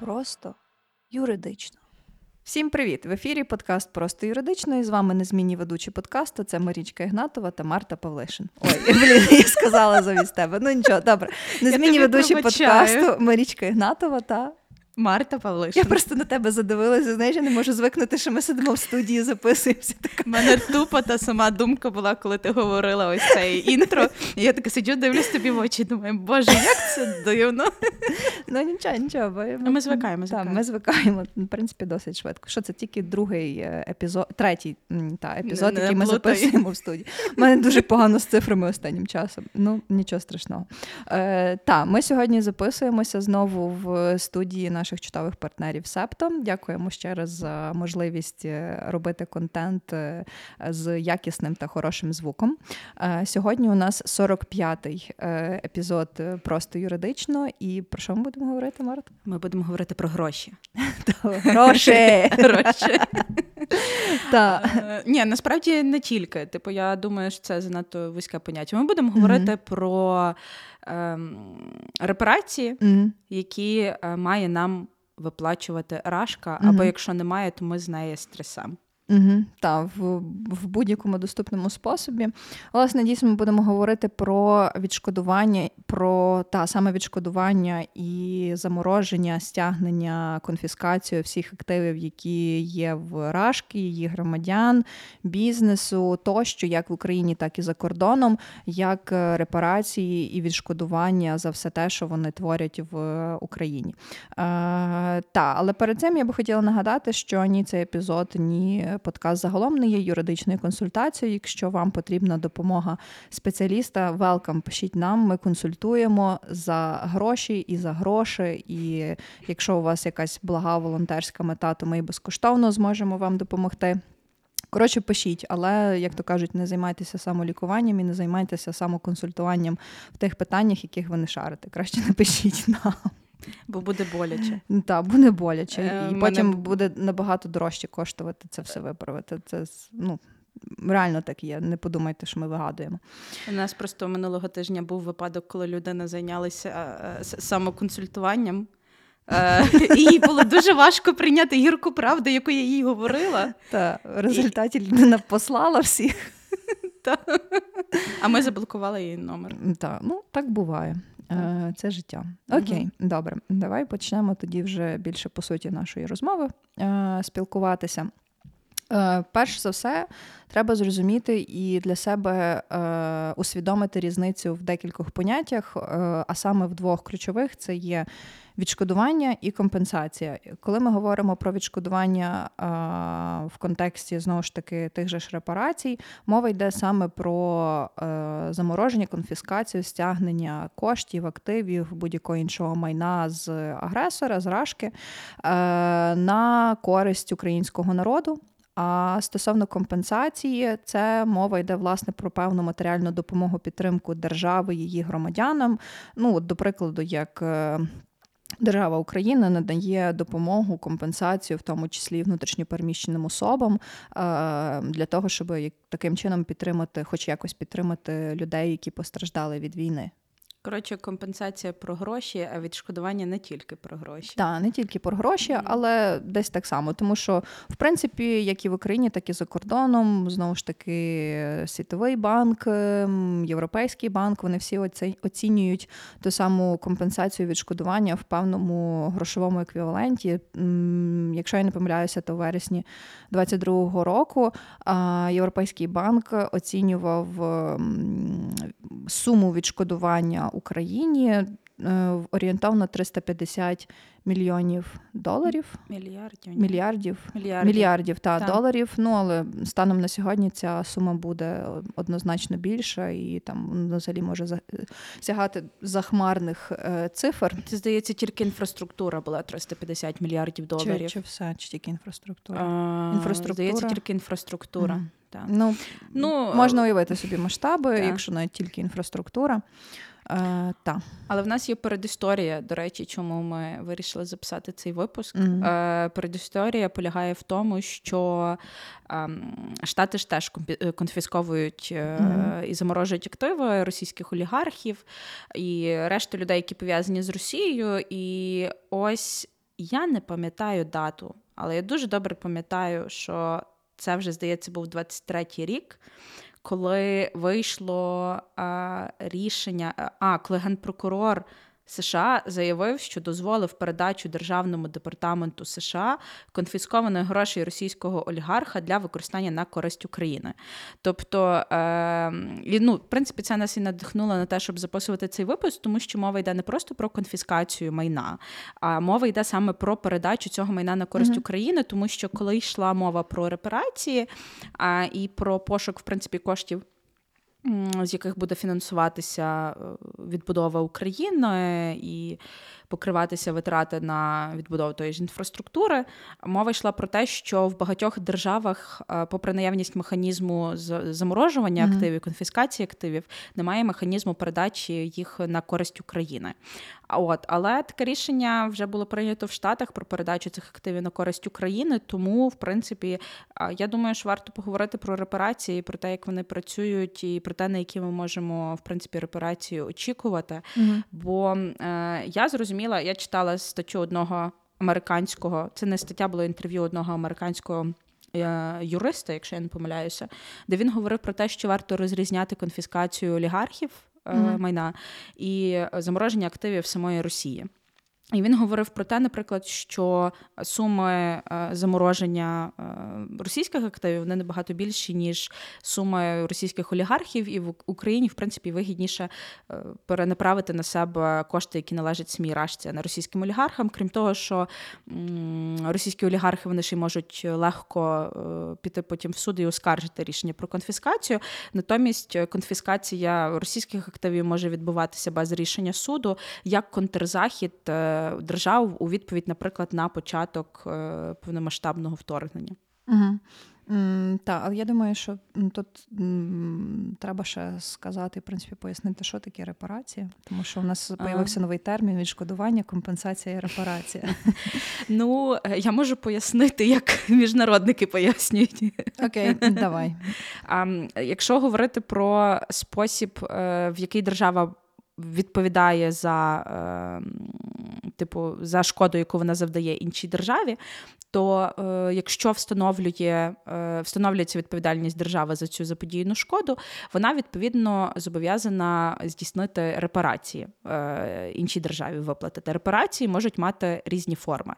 Просто юридично. Всім привіт! В ефірі подкаст Просто юридично. І з вами незмінні ведучі подкасту. Це Марічка Ігнатова та Марта Павлишин. Ой, блін, я сказала замість тебе. Ну нічого, добре. Незмінні ведучі подкасту Марічка Ігнатова та Марта Павлишин. Я просто на тебе задивилася. Знаєш, я не можу звикнути, що ми сидимо в студії, записуємося. У мене тупо та сама думка була, коли ти говорила ось це інтро. І я така сиджу, дивлюсь тобі в очі. Думаю, боже, як це дивно. Ну нічого, нічого. Бо... Ну, ми звикаємо. Так, Ми звикаємо, в принципі, досить швидко. Що це тільки другий е, епізод, третій та, епізод, не, який не ми записуємо в студії. У мене дуже погано з цифрами останнім часом. Ну, нічого страшного. Е, Так, ми сьогодні записуємося знову в студії наших чудових партнерів Септо. Дякуємо ще раз за можливість е, робити контент е, з якісним та хорошим звуком. Е, сьогодні у нас 45-й епізод просто юридично. І про що ми будемо говорити, Марта? Ми будемо говорити про гроші. Гроші! Гроші. Ні, насправді не тільки. Типу, я думаю, що це занадто вузьке поняття. Ми будемо говорити про ем, репарації, які е, має нам виплачувати рашка, або якщо немає, то ми з неї стресам. Угу, Так, в в будь-якому доступному способі. Власне, дійсно, ми будемо говорити про відшкодування, про та саме відшкодування і замороження, стягнення, конфіскацію всіх активів, які є в Рашки, її громадян, бізнесу, тощо, як в Україні, так і за кордоном, як е, репарації і відшкодування за все те, що вони творять в Україні. Е, Та, але перед цим я би хотіла нагадати, що ні цей епізод, ні подкаст загалом не є юридичною консультацією. Якщо вам потрібна допомога спеціаліста, велкам, пишіть нам, ми консультуємо за гроші і за гроші. І якщо у вас якась блага волонтерська мета, то ми безкоштовно зможемо вам допомогти. Коротше, пишіть, але, як то кажуть, не займайтеся самолікуванням і не займайтеся самоконсультуванням в тих питаннях, яких ви не шарите. Краще напишіть нам. Бо буде боляче. Так, буде боляче. Е, і потім мене... буде набагато дорожче коштувати це все виправити. Це ну. Реально так є, не подумайте, що ми вигадуємо. У нас просто минулого тижня був випадок, коли людина зайнялася е, самоконсультуванням, е, і їй було дуже важко прийняти гірку правду, яку я їй говорила. Та в результаті людина послала всіх. А ми заблокували її номер. Так, ну так буває. Е, це життя. Окей, угу. добре. Давай почнемо тоді вже більше по суті нашої розмови е, спілкуватися. Е, перш за все, треба зрозуміти і для себе е, усвідомити різницю в декількох поняттях, е, а саме в двох ключових: це є відшкодування і компенсація. Коли ми говоримо про відшкодування в контексті знову ж таки тих же ж репарацій, мова йде саме про замороження, конфіскацію, стягнення коштів, активів, будь-якого іншого майна з агресора, з рашки на користь українського народу. А стосовно компенсації, це мова йде власне про певну матеріальну допомогу підтримку держави її громадянам. Ну, до прикладу, як е, Держава України надає допомогу, компенсацію, в тому числі внутрішньопереміщеним особам, е, для того, щоб таким чином підтримати, хоч якось підтримати людей, які постраждали від війни. Коротше, компенсація про гроші, а відшкодування не тільки про гроші. Так, не тільки про гроші, але десь так само. Тому що, в принципі, як і в Україні, так і за кордоном, знову ж таки, Світовий банк, ем, Європейський банк, вони всі оцінюють ту саму компенсацію відшкодування в певному грошовому еквіваленті. Якщо я не помиляюся, то в вересні 2022 року Європейський банк оцінював суму відшкодування. Україні е, орієнтовно 350 мільйонів доларів. Мільярдів. Мільярдів. Мільярдів, Мільярдів та, та доларів. Ну але станом на сьогодні ця сума буде однозначно більша і там взагалі може сягати захмарних е, цифр. Це здається, тільки інфраструктура була 350 мільярдів доларів. Чи, чи все, чи тільки інфраструктура? А, інфраструктура. Здається, тільки інфраструктура. Mm. Так. Ну, ну, Можна уявити собі масштаби, так. якщо навіть тільки інфраструктура. Е, та. Але в нас є передісторія, до речі, чому ми вирішили записати цей випуск. Mm-hmm. Е, Передісторія полягає в тому, що е, Штати ж теж конфісковують mm-hmm. і заморожують активи російських олігархів і решту людей, які пов'язані з Росією. І ось я не пам'ятаю дату, але я дуже добре пам'ятаю, що це вже, здається, був 23-й рік, коли вийшло а, рішення, а коли генпрокурор США заявив, що дозволив передачу Державному департаменту США конфіскованих грошей російського олігарха для використання на користь України. Тобто, е, ну, в принципі, це нас і надихнуло на те, щоб записувати цей випуск, тому що мова йде не просто про конфіскацію майна, а мова йде саме про передачу цього майна на користь mm-hmm. України, тому що коли йшла мова про репарації а, і про пошук, в принципі, коштів з яких буде фінансуватися е, відбудова України. І покриватися витрати на відбудову тої ж інфраструктури. Мова йшла про те, що в багатьох державах, е, попри наявність механізму заморожування mm-hmm. активів, конфіскації активів, немає механізму передачі їх на користь України. От, але таке рішення вже було прийнято в Штатах про передачу цих активів на користь України. Тому, в принципі, я думаю, що варто поговорити про репарації, про те, як вони працюють, і про те, на які ми можемо в принципі репарації очікувати. Mm-hmm. Бо е, я зрозуміла, я читала статтю одного американського, це не стаття, було інтерв'ю одного американського. Е, юриста, якщо я не помиляюся, де він говорив про те, що варто розрізняти конфіскацію олігархів mm-hmm. майна і замороження активів самої Росії. І він говорив про те, наприклад, що суми е, замороження е, російських активів вони набагато більші, ніж суми російських олігархів, і в Україні, в принципі, вигідніше е, перенаправити на себе кошти, які належать СМІ Рашці, на російським олігархам. Крім того, що російські олігархи вони ще можуть легко піти потім в суд і оскаржити рішення про конфіскацію. Натомість конфіскація російських активів може відбуватися без рішення суду як контрзахід держав у відповідь, наприклад, на початок е, повномасштабного вторгнення. Угу. Так, але я думаю, що тут треба ще сказати, в принципі, пояснити, що таке репарація, тому що у нас з'явився новий термін відшкодування, компенсація і репарація. Ну, е, я можу пояснити, як міжнародники пояснюють. Окей, давай. Якщо говорити про спосіб, е, в який держава відповідає за типу, за шкоду, яку вона завдає іншій державі, то е, якщо встановлює, е, встановлюється відповідальність держави за цю заподіяну шкоду, вона відповідно зобов'язана здійснити репарації е, іншій державі виплатити. Репарації можуть мати різні форми.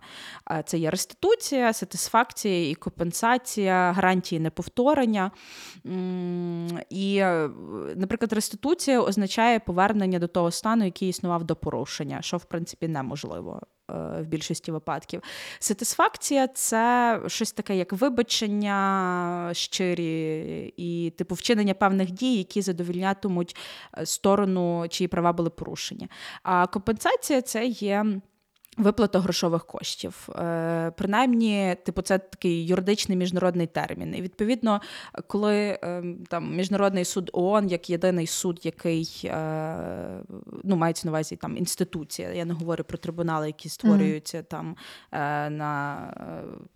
Це є реституція, сатисфакція і компенсація, гарантії неповторення. І, наприклад, реституція означає повернення до того стану, який існував до порушення, що в принципі неможливо Е, в більшості випадків. Сатисфакція це щось таке, як вибачення щирі і типу вчинення певних дій, які задовільнятимуть е, сторону, чиї права були порушені. А компенсація це є. Виплата грошових коштів, е, принаймні, типу, це такий юридичний міжнародний термін. І відповідно, коли е, там міжнародний суд ООН як єдиний суд, який е, ну мається на увазі там інституція. Я не говорю про трибунали, які створюються mm-hmm. там на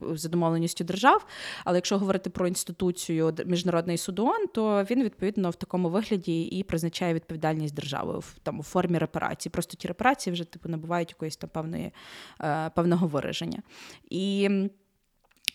за домовленістю держав. Але якщо говорити про інституцію міжнародний суд ООН, то він відповідно в такому вигляді і призначає відповідальність держави в там у формі репарації. Просто ті репарації вже типу набувають якоїсь там певної е, певного вираження. І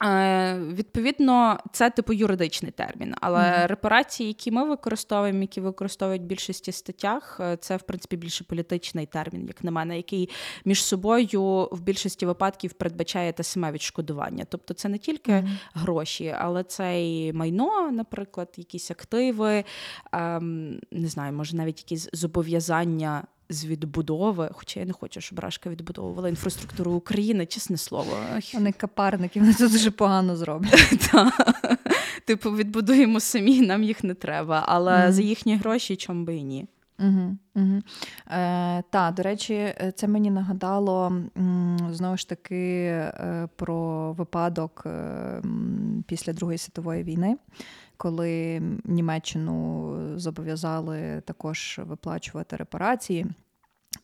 е, Відповідно, це типу юридичний термін, але mm-hmm. репарації, які ми використовуємо, які використовують в більшості статтях, е, це в принципі більше політичний термін, як на мене, який між собою в більшості випадків передбачає те саме відшкодування. Тобто, це не тільки mm-hmm. гроші, але це і майно, наприклад, якісь активи, ем, не знаю, може навіть якісь зобов'язання з відбудови, хоча я не хочу, щоб Рашка відбудовувала інфраструктуру України, чесне слово. Вони капарники, вони це дуже погано зроблять. Типу, відбудуємо самі, нам їх не треба, але за їхні гроші чому би і ні. Угу, угу. Е, Та, до речі, це мені нагадало знову ж таки е, про випадок е, після Другої світової війни, коли Німеччину зобов'язали також виплачувати репарації.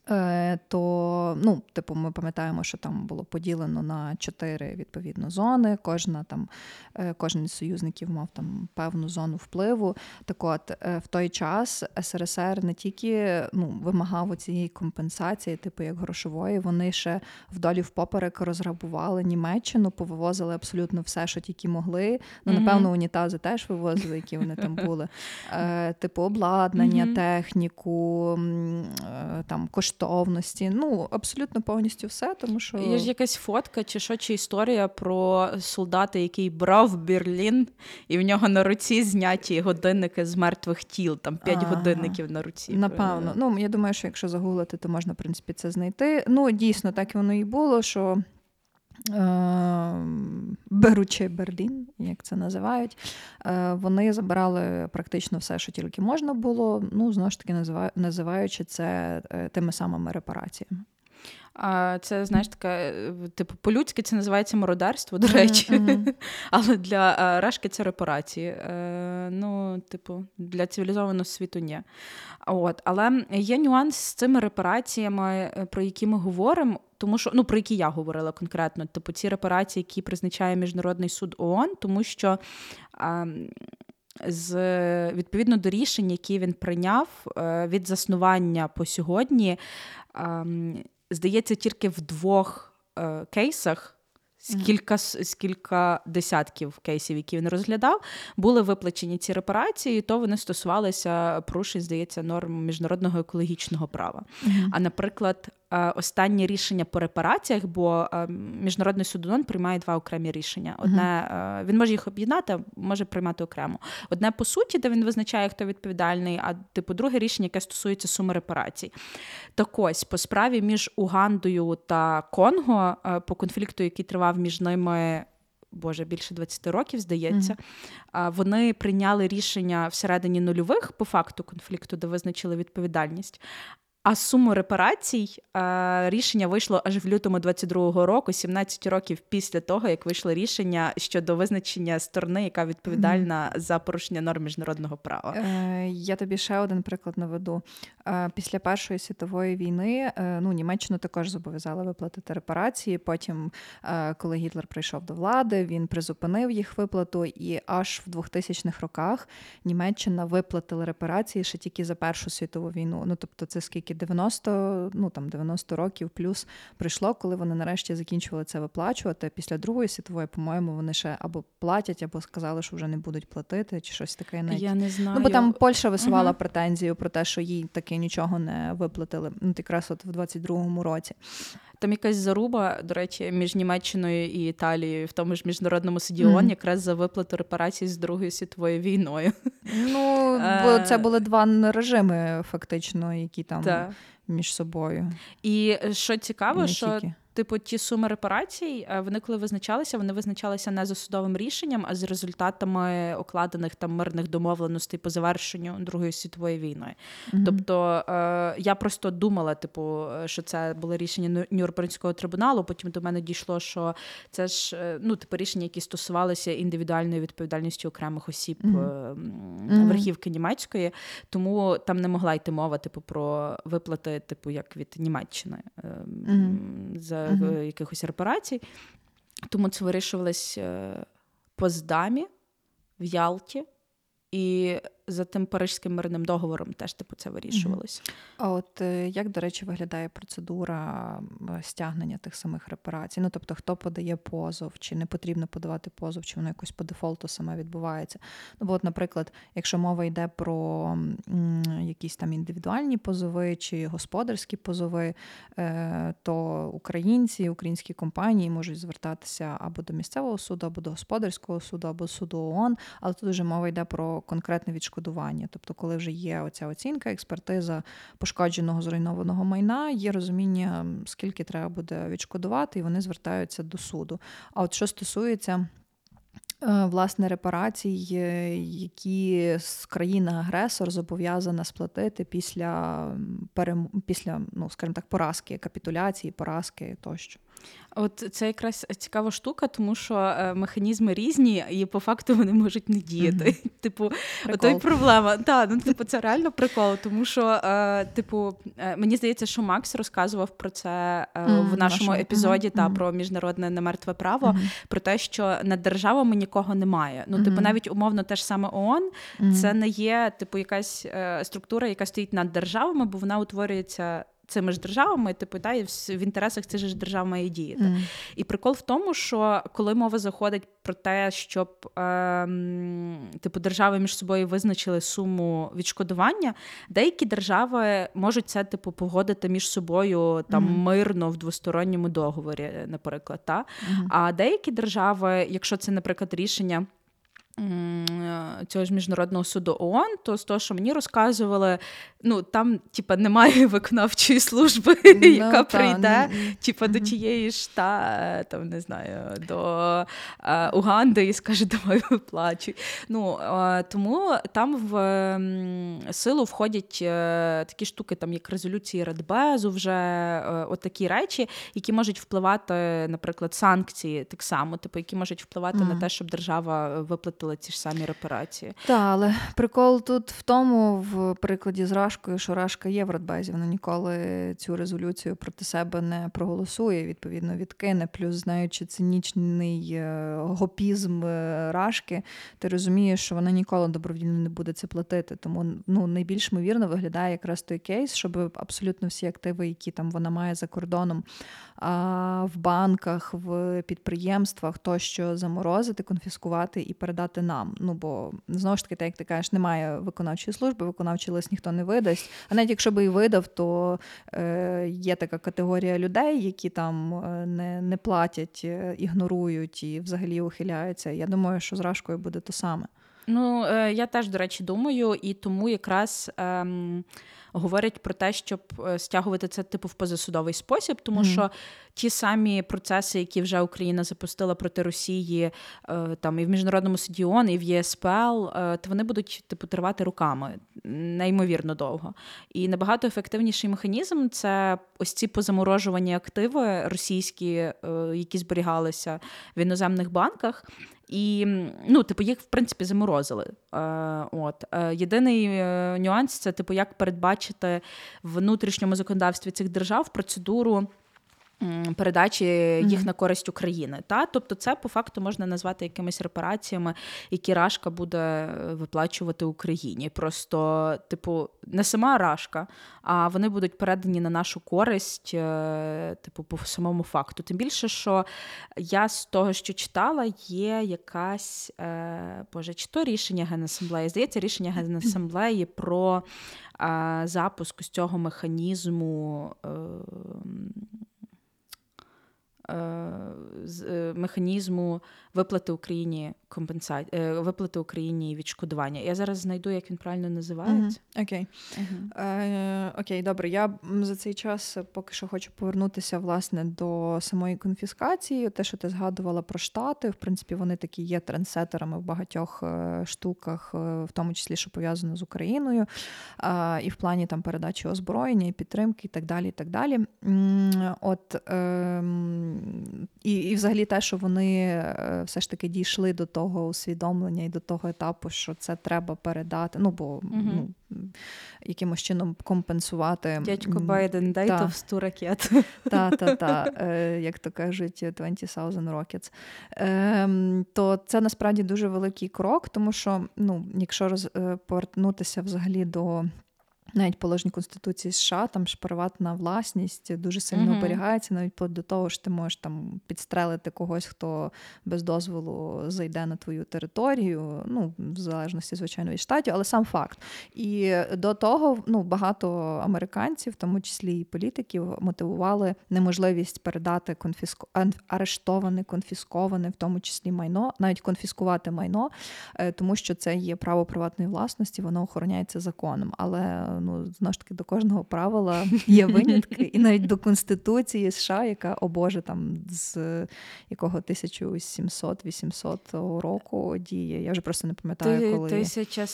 Е, то, ну, типу, ми пам'ятаємо, що там було поділено на чотири відповідно зони. Кожна там, е, кожен із союзників мав там певну зону впливу. Так от е, в той час СРСР не тільки ну, вимагав цієї компенсації, типу як грошової, вони ще вдолі впоперек розграбували Німеччину, повивозили абсолютно все, що тільки могли. Ну, напевно, унітази теж вивозили, які вони там були. Типу обладнання, техніку, там коштовні коштовності. Ну, абсолютно повністю все. тому що... Є ж якась фотка чи що, чи історія про солдата, який брав Берлін, і в нього на руці зняті годинники з мертвих тіл, там п'ять ага. годинників на руці. Напевно. Ну, я думаю, що якщо загуглити, то можна, в принципі, це знайти. Ну, дійсно, так воно і було, що. Ем, беручи Берлін, як це називають, е, вони забирали практично все, що тільки можна було. Ну, знову ж таки, називаючи це е, тими самими репараціями. А це, знаєш, таке, типу, по-людськи це називається мародерство, до речі. Mm-hmm. Але для а, решки це репарації. Е, Ну, типу, для цивілізованого світу ні. От. Але є нюанс з цими репараціями, е, про які ми говоримо, тому що ну про які я говорила конкретно, типу ці репарації, які призначає Міжнародний суд ООН, тому що. А, з відповідно до рішень, які він прийняв е, від заснування по сьогодні, здається, тільки в двох е, кейсах. Скільки скільки десятків кейсів, які він розглядав, були виплачені ці репарації, то вони стосувалися порушень, здається, норм міжнародного екологічного права. Mm-hmm. А наприклад, останнє рішення по репараціях, бо е, міжнародний суд ООН приймає два окремі рішення. Одне uh-huh. він може їх об'єднати, може приймати окремо. Одне по суті, де він визначає, хто відповідальний, а типу друге рішення, яке стосується суми репарацій. Так ось по справі між Угандою та Конго по конфлікту, який тривав між ними. Боже, більше 20 років, здається, mm-hmm. вони прийняли рішення всередині нульових по факту конфлікту, де визначили відповідальність. А суму репарацій е, рішення вийшло аж в лютому 22-го року, 17 років після того, як вийшло рішення щодо визначення сторони, яка відповідальна mm-hmm. за порушення норм міжнародного права. Е, Я тобі ще один приклад наведу. Е, Після Першої світової війни е, ну, Німеччину також зобов'язали виплатити репарації. Потім, е, коли Гітлер прийшов до влади, він призупинив їх виплату, і аж в 2000-х роках Німеччина виплатила репарації ще тільки за Першу світову війну. Ну тобто, це скільки 90 ну там 90 років плюс прийшло, коли вони нарешті закінчували це виплачувати. Після Другої світової, по-моєму, вони ще або платять, або сказали, що вже не будуть платити, чи щось таке. Навіть. Я не знаю. Ну, бо там Польща висувала угу. претензію про те, що їй таки нічого не виплатили. Ну, якраз от в 22-му році. Там якась заруба, до речі, між Німеччиною і Італією в тому ж міжнародному суді ООН mm-hmm. якраз за виплату репарацій з Другою світовою війною. Ну бо це були два режими, фактично, які там між собою. І що цікаво, що типу, ті суми репарацій, е, вони коли визначалися, вони визначалися не за судовим рішенням, а з результатами укладених там мирних домовленостей по завершенню Другої світової війни. Mm-hmm. Тобто е, я просто думала, типу, що це було рішення Нюрнберзького трибуналу. Потім до мене дійшло, що це ж е, ну, типу, рішення, які стосувалися індивідуальної відповідальності окремих осіб mm-hmm. верхівки німецької, тому там не могла йти мова, типу, про виплати, типу, як від Німеччини. Mm-hmm. за uh-huh. якихось репарацій. Тому це вирішувалось е, по здамі в Ялті. І за тим Парижським мирним договором теж типу це вирішувалося. А от е, як, до речі, виглядає процедура стягнення тих самих репарацій? Ну тобто, хто подає позов, чи не потрібно подавати позов, чи воно якось по дефолту саме відбувається? Ну, бо, от, наприклад, якщо мова йде про м, якісь там індивідуальні позови чи господарські позови, е, то українці, українські компанії можуть звертатися або до місцевого суду, або до господарського суду, або суду ООН, але тут вже мова йде про конкретне відшкодування відшкодування. Тобто, коли вже є оця оцінка, експертиза пошкодженого зруйнованого майна, є розуміння, скільки треба буде відшкодувати, і вони звертаються до суду. А от що стосується. Е, власне, репарацій, е, які країна-агресор зобов'язана сплатити після перем... після, ну скажімо так, поразки, капітуляції, поразки тощо. От це якраз цікава штука, тому що е, механізми різні, і по факту вони можуть не діяти. Mm-hmm. Типу, ото й проблема. Так, ну типу, це реально прикол, тому що, е, типу, е, мені здається, що Макс розказував про це mm-hmm. в нашому епізоді та про міжнародне немертве право, про те, що над державами нікого немає. Ну, типу, навіть умовно, те ж саме ООН, це не є типу якась структура, яка стоїть над державами, бо вона утворюється цими ж державами, типу, та, і в інтересах цих ж держав має діяти. Mm. І прикол в тому, що коли мова заходить про те, щоб е, типу, держави між собою визначили суму відшкодування, деякі держави можуть це типу погодити між собою там mm. мирно в двосторонньому договорі, наприклад. Та? Mm. А деякі держави, якщо це, наприклад, рішення. Е, цього ж міжнародного суду ООН, то з того, що мені розказували, ну там типа немає виконавчої служби, no, ну, яка та, прийде, не... типа mm-hmm. до тієї ж та там не знаю, до а, Уганди і скаже, давай виплачуй. Ну а, тому там в м, силу входять а, такі штуки, там як резолюції Радбезу, вже от такі речі, які можуть впливати, наприклад, санкції так само, типу, які можуть впливати mm-hmm. на те, щоб держава виплатила втратили ті ж самі репарації. Так, але прикол тут в тому, в прикладі з Рашкою, що Рашка є в Радбезі, вона ніколи цю резолюцію проти себе не проголосує, відповідно, відкине. Плюс, знаючи цинічний е, гопізм е, Рашки, ти розумієш, що вона ніколи добровільно не буде це платити. Тому ну, найбільш ймовірно виглядає якраз той кейс, щоб абсолютно всі активи, які там вона має за кордоном, в банках, в підприємствах, тощо заморозити, конфіскувати і передати нам. Ну бо знову ж таки, так як ти кажеш, немає виконавчої служби, виконавчий лист ніхто не видасть. А навіть якщо би і видав, то е, є така категорія людей, які там е, не не платять, е, ігнорують і взагалі ухиляються. Я думаю, що з Рашкою буде то саме. Ну е, я теж до речі думаю, і тому якраз. Е, говорять про те, щоб е, стягувати це типу в позасудовий спосіб, тому mm. що ті самі процеси, які вже Україна запустила проти Росії, е, там і в міжнародному суді ООН, і в ЄСПЛ, е, то вони будуть типу тривати руками неймовірно довго. І набагато ефективніший механізм це ось ці позаморожувані активи російські, які зберігалися в іноземних банках. І ну, типу, їх в принципі заморозили. Е, от. Е, Єдиний е, нюанс це типу, як передбачити в внутрішньому законодавстві цих держав процедуру передачі їх на користь України. Та? Тобто, це по факту можна назвати якимись репараціями, які Рашка буде е, виплачувати Україні. Просто, типу, не сама Рашка, а вони будуть передані на нашу користь, е, типу, по самому факту. Тим більше, що я з того, що читала, є якась е, боже, чи то рішення Генасамблеї? Здається, рішення Генасамблеї про запуск з цього механізму. Е, е, механізму виплати Україні компенсації, е, виплати Україні відшкодування. Я зараз знайду, як він правильно називається. Окей, uh, окей, добре. Я за цей час поки що хочу повернутися власне до самої конфіскації. Те, що ти згадувала про штати, в принципі, вони такі є трендсетерами в багатьох штуках, в тому числі, що пов'язано з Україною, і в плані там передачі озброєння і підтримки, і так далі. І так далі. От um, і, і взагалі те, що вони е, все ж таки дійшли до того усвідомлення і до того етапу, що це треба передати. Ну бо угу. ну, якимось чином компенсувати. Дядько Байден, дай та, товсту ракет. Та, та, та, е, як то кажуть, 20,000 Rockets. Е, То це насправді дуже великий крок, тому що ну, якщо роз, е, повернутися взагалі до навіть положення Конституції США, там ж приватна власність дуже сильно uh-huh. оберігається, навіть до того, що ти можеш там підстрелити когось, хто без дозволу зайде на твою територію, ну, в залежності, звичайно, від штатів, але сам факт. І до того ну, багато американців, в тому числі і політиків, мотивували неможливість передати конфіску... арештоване, конфісковане, в тому числі майно, навіть конфіскувати майно, е, тому що це є право приватної власності, воно охороняється законом. Але ну знову ж таки до кожного правила є винятки, і навіть до Конституції США, яка о Боже, там з якого 1700-800 року діє. Я вже просто не пам'ятаю, коли тисяча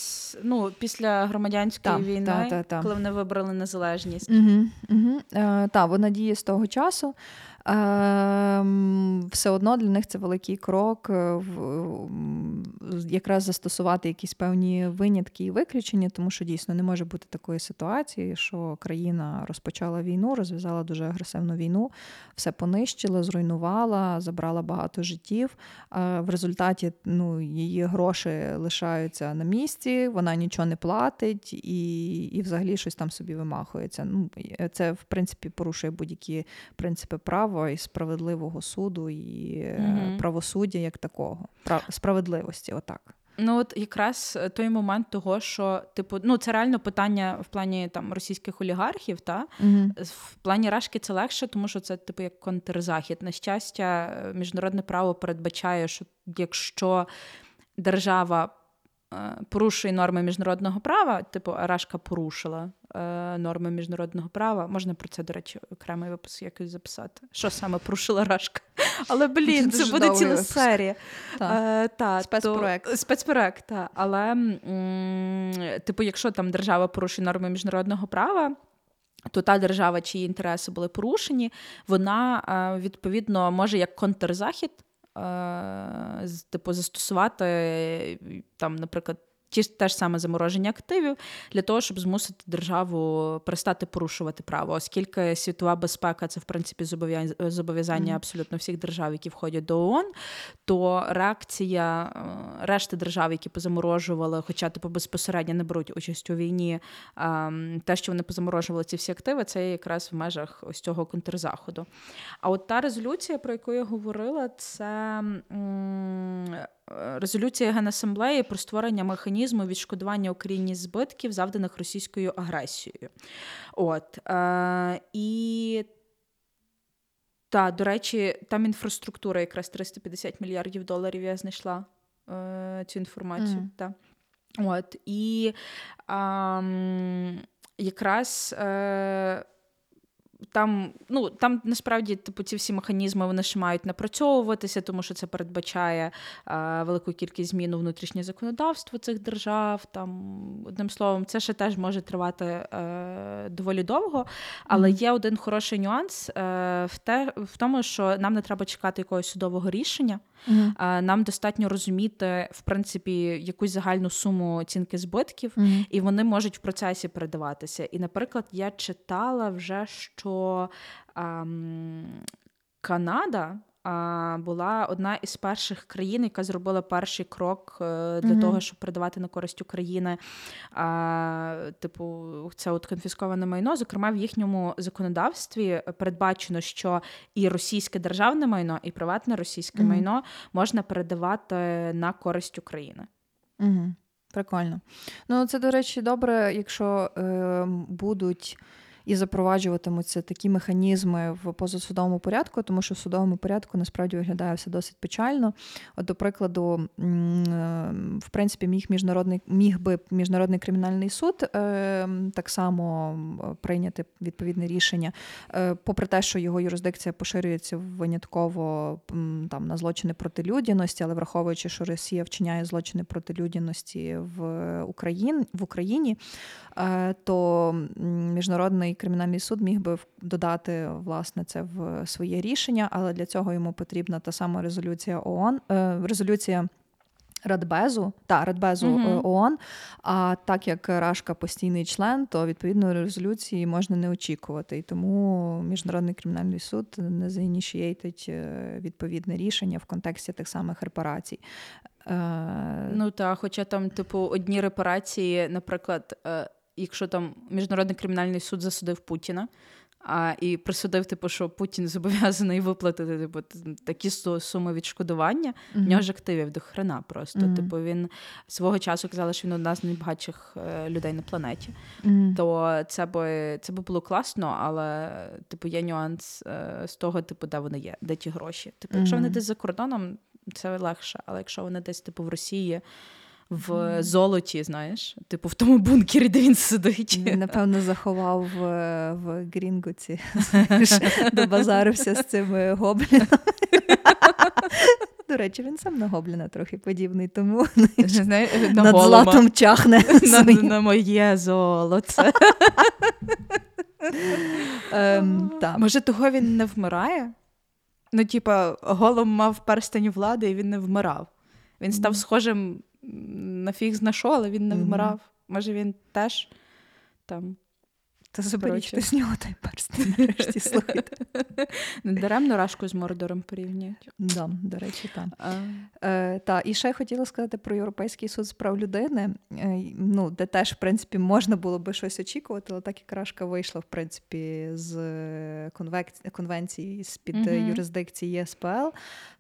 ну після громадянської та, війни, та, та, коли вони вибрали незалежність. Угу, угу. Е, та вона діє з того часу. Ем, все одно для них це великий крок е, якраз застосувати якісь певні винятки і виключення, тому що дійсно не може бути такої ситуації, що країна розпочала війну, розв'язала дуже агресивну війну, все понищила, зруйнувала, забрала багато життів. В результаті ну, її гроші лишаються на місці, вона нічого не платить і і взагалі щось там собі вимахується. Ну, Це, в принципі, порушує будь-які принципи права і справедливого суду, і mm правосуддя як такого. Справедливості, отак. Ну, от якраз е, той момент того, що типу, ну це реально питання в плані там російських олігархів, та mm в плані Рашки це легше, тому що це типу як контрзахід. На щастя, е, міжнародне право передбачає, що якщо держава порушує норми міжнародного права, типу Арашка порушила е, норми міжнародного права. Можна про це, до речі, окремий випуск якось записати. Що саме порушила Арашка? Але блін, це, це буде ціла серія. Та. Е, та, спецпроект. То, спецпроект, та. Але, м- типу, якщо там держава порушує норми міжнародного права. То та держава, чиї інтереси були порушені, вона е, відповідно може як контрзахід Е, типу, застосувати там, наприклад, ті ж саме замороження активів для того, щоб змусити державу перестати порушувати право, оскільки світова безпека це в принципі зобов'язання абсолютно всіх держав, які входять до ООН, то реакція е, решти держав, які позаморожували, хоча типу безпосередньо не беруть участь у війні, ем, те, що вони позаморожували ці всі активи, це якраз в межах ось цього контрзаходу. А от та резолюція, про яку я говорила, це резолюція Генасамблеї про створення механізму відшкодування Україні збитків, завданих російською агресією. От е, і та, до речі, там інфраструктура, якраз 350 мільярдів доларів я знайшла е, цю інформацію. Mm. Та. От, І е, якраз е, там ну, там насправді типу, ці всі механізми вони ще мають напрацьовуватися, тому що це передбачає е, велику кількість змін у внутрішнє законодавство цих держав. Там, Одним словом, це ще теж може тривати е, доволі довго. Але mm-hmm. є один хороший нюанс е, в те, в тому, що нам не треба чекати якогось судового рішення. Mm-hmm. Нам достатньо розуміти, в принципі, якусь загальну суму оцінки збитків, mm-hmm. і вони можуть в процесі передаватися. І, наприклад, я читала вже, що ем, Канада була одна із перших країн, яка зробила перший крок е, для mm-hmm. того, щоб передавати на користь України. А, Типу, це от конфісковане майно. Зокрема, в їхньому законодавстві передбачено, що і російське державне майно, і приватне російське mm-hmm. майно можна передавати на користь України. Угу. Прикольно. Ну, це, до речі, добре, якщо е, будуть і запроваджуватимуться такі механізми в позасудовому порядку, тому що в судовому порядку насправді виглядає все досить печально. От, до прикладу, е, в принципі, міг міжнародний міг би міжнародний кримінальний суд е, так само прийняти відповідне рішення, е, попри те, що його юрисдикція поширюється винятково там на злочини проти людяності, але враховуючи, що Росія вчиняє злочини проти людяності в Україні в Україні, то міжнародний кримінальний суд міг би додати власне це в своє рішення, але для цього йому потрібна та сама резолюція ООН, е, резолюція. Радбезу та Радбезу mm-hmm. ООН. А так як Рашка постійний член, то відповідно резолюції можна не очікувати. І тому міжнародний кримінальний суд не заініцієйтить е, відповідне рішення в контексті тих самих репарацій. Ну так, хоча там, типу, одні репарації, наприклад, якщо там міжнародний кримінальний суд засудив Путіна. А, І присудив, типу, що Путін зобов'язаний виплатити типу, такі суми відшкодування, mm-hmm. в нього ж активів до хрена просто. Mm-hmm. Типу, він свого часу казали, що він одна з найбагатших е, людей на планеті. Mm-hmm. То це би це би було класно, але типу, є нюанс е, з того, типу, де вони є, де ті гроші. Типу, якщо вони десь за кордоном, це легше, але якщо вони десь типу в Росії в золоті, знаєш, типу в тому бункері, де він сидить. Напевно, заховав в в Грінгоці, добазарився з цими гоблінами. До речі, він сам на гобліна трохи подібний, тому Знає, на над златом чахне. На, на моє золоце. Ем, Може, того він не вмирає? Ну, типа, голом мав перстень влади, і він не вмирав. Він став схожим на фіг знайшов, але він не вмирав. Може, він теж там. Та заберіть з нього той перстень, нарешті, слухайте. Даремно рашку з Мордором порівнюють. Да, До речі, так. Е, та, І ще я хотіла сказати про Європейський суд з прав людини, е, ну, де теж, в принципі, можна було би щось очікувати, але так як Рашка вийшла, в принципі, з конвенції з-під mm юрисдикції ЄСПЛ,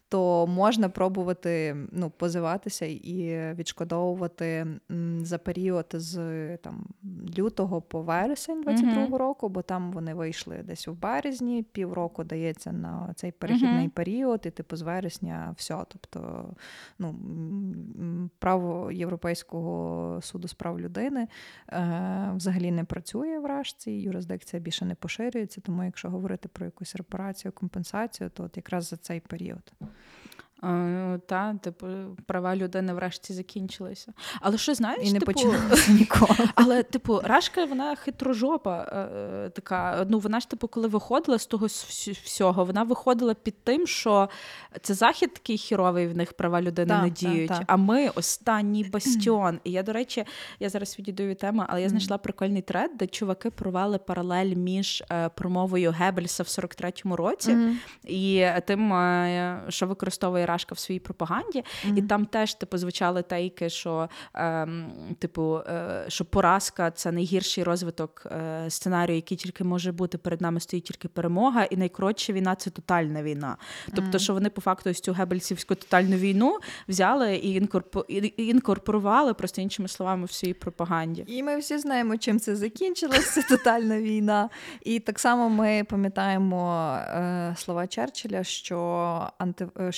то можна пробувати ну, позиватися і відшкодовувати за період з там лютого по вересень 22-го mm-hmm. року, бо там вони вийшли десь у березні, півроку дається на цей перехідний mm-hmm. період, і типу з вересня все. Тобто, ну право Європейського суду з прав людини е, взагалі не працює в Рашці, юрисдикція більше не поширюється. Тому, якщо говорити про якусь репарацію, компенсацію, то от якраз за цей період. Та, типу, права людини врешті закінчилися. Але що знаєш, І не типу, ніколи. Але, типу, Рашка, вона хитрожопа е, е, така. Ну, вона ж, типу, коли виходила з того всього, вона виходила під тим, що це захід такий хіровий, в них права людини та, не діють. Та, та. А ми останній бастіон. І я, до речі, я зараз відійду від теми, але я знайшла прикольний тред, де чуваки провели паралель між е, промовою Геббельса в 43-му році mm-hmm. і тим, що використовує Рашка в своїй пропаганді, mm-hmm. і там теж типу звучали тейки, що ем, типу, е, що поразка це найгірший розвиток е, сценарію, який тільки може бути перед нами стоїть тільки перемога, і найкоротша війна це тотальна війна. Тобто, mm-hmm. що вони по факту ось цю гебельсівську тотальну війну взяли і, інкорпо... інкорпорували просто іншими словами в своїй пропаганді. І ми всі знаємо, чим це закінчилося. Це тотальна війна. І так само ми пам'ятаємо е, слова Черчилля, що анти е,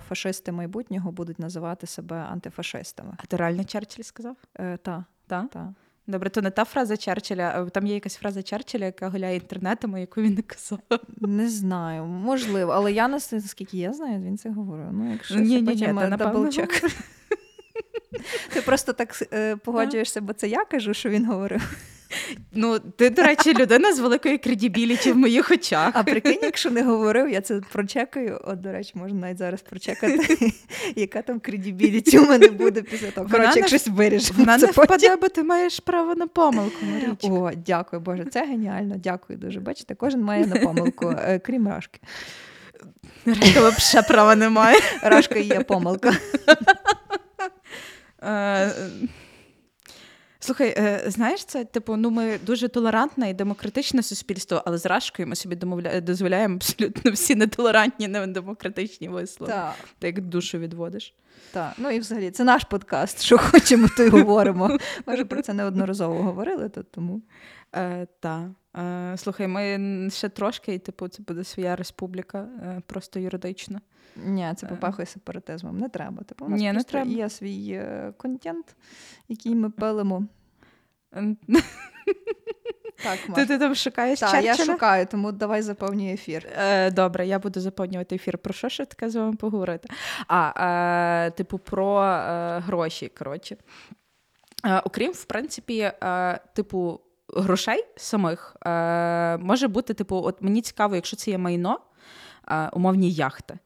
що фашисти майбутнього будуть називати себе антифашистами. А ти реально Черчилль сказав? Е, Так. Та? Та. Добре, то не та фраза Черчилля, там є якась фраза Черчилля, яка гуляє інтернетом, яку він не казав. Не знаю, можливо, але я наскільки я знаю, він це говорив. Ну, якщо ні, ні, ні, даблчек. Ти просто так е, погоджуєшся, бо це я кажу, що він говорив. Ну, ти, до речі, людина з великою кредібіліті в моїх очах. А прикинь, якщо не говорив, я це прочекаю. От, до речі, можна навіть зараз прочекати, яка там кредібіліті у мене буде після того. Коротше, як щось вирішимо. Вона не впаде, бо ти маєш право на помилку. Марічка. О, дякую, Боже, це геніально. Дякую дуже. Бачите, кожен має на помилку, е, крім Рашки. Рашка взагалі права немає. Рашка є помилка. Слухай, е, знаєш, це типу, ну ми дуже толерантне і демократичне суспільство, але з Рашкою ми собі домовля... дозволяємо абсолютно всі нетолерантні, недемократичні вислови. Так. Ти як душу відводиш. Так, ну і взагалі це наш подкаст. Що хочемо, то й говоримо. Може про це неодноразово говорили, то тому. Е, Так. Е, Слухай, ми ще трошки, і типу, це буде своя республіка, е, просто юридично. Ні, це е. попахує сепаратизмом. Не треба. Типу, у нас Ні, не треба. є свій е, контент, який ми пилимо. Так, Ти, ти там шукаєш Так, я шукаю, тому давай заповнюй ефір. Е, Добре, я буду заповнювати ефір. Про що ще таке з вами поговорити? А, е, типу, про е, гроші. коротше. Е, окрім, в принципі, е, типу, грошей самих е, може бути, типу, от мені цікаво, якщо це є майно, умовні яхти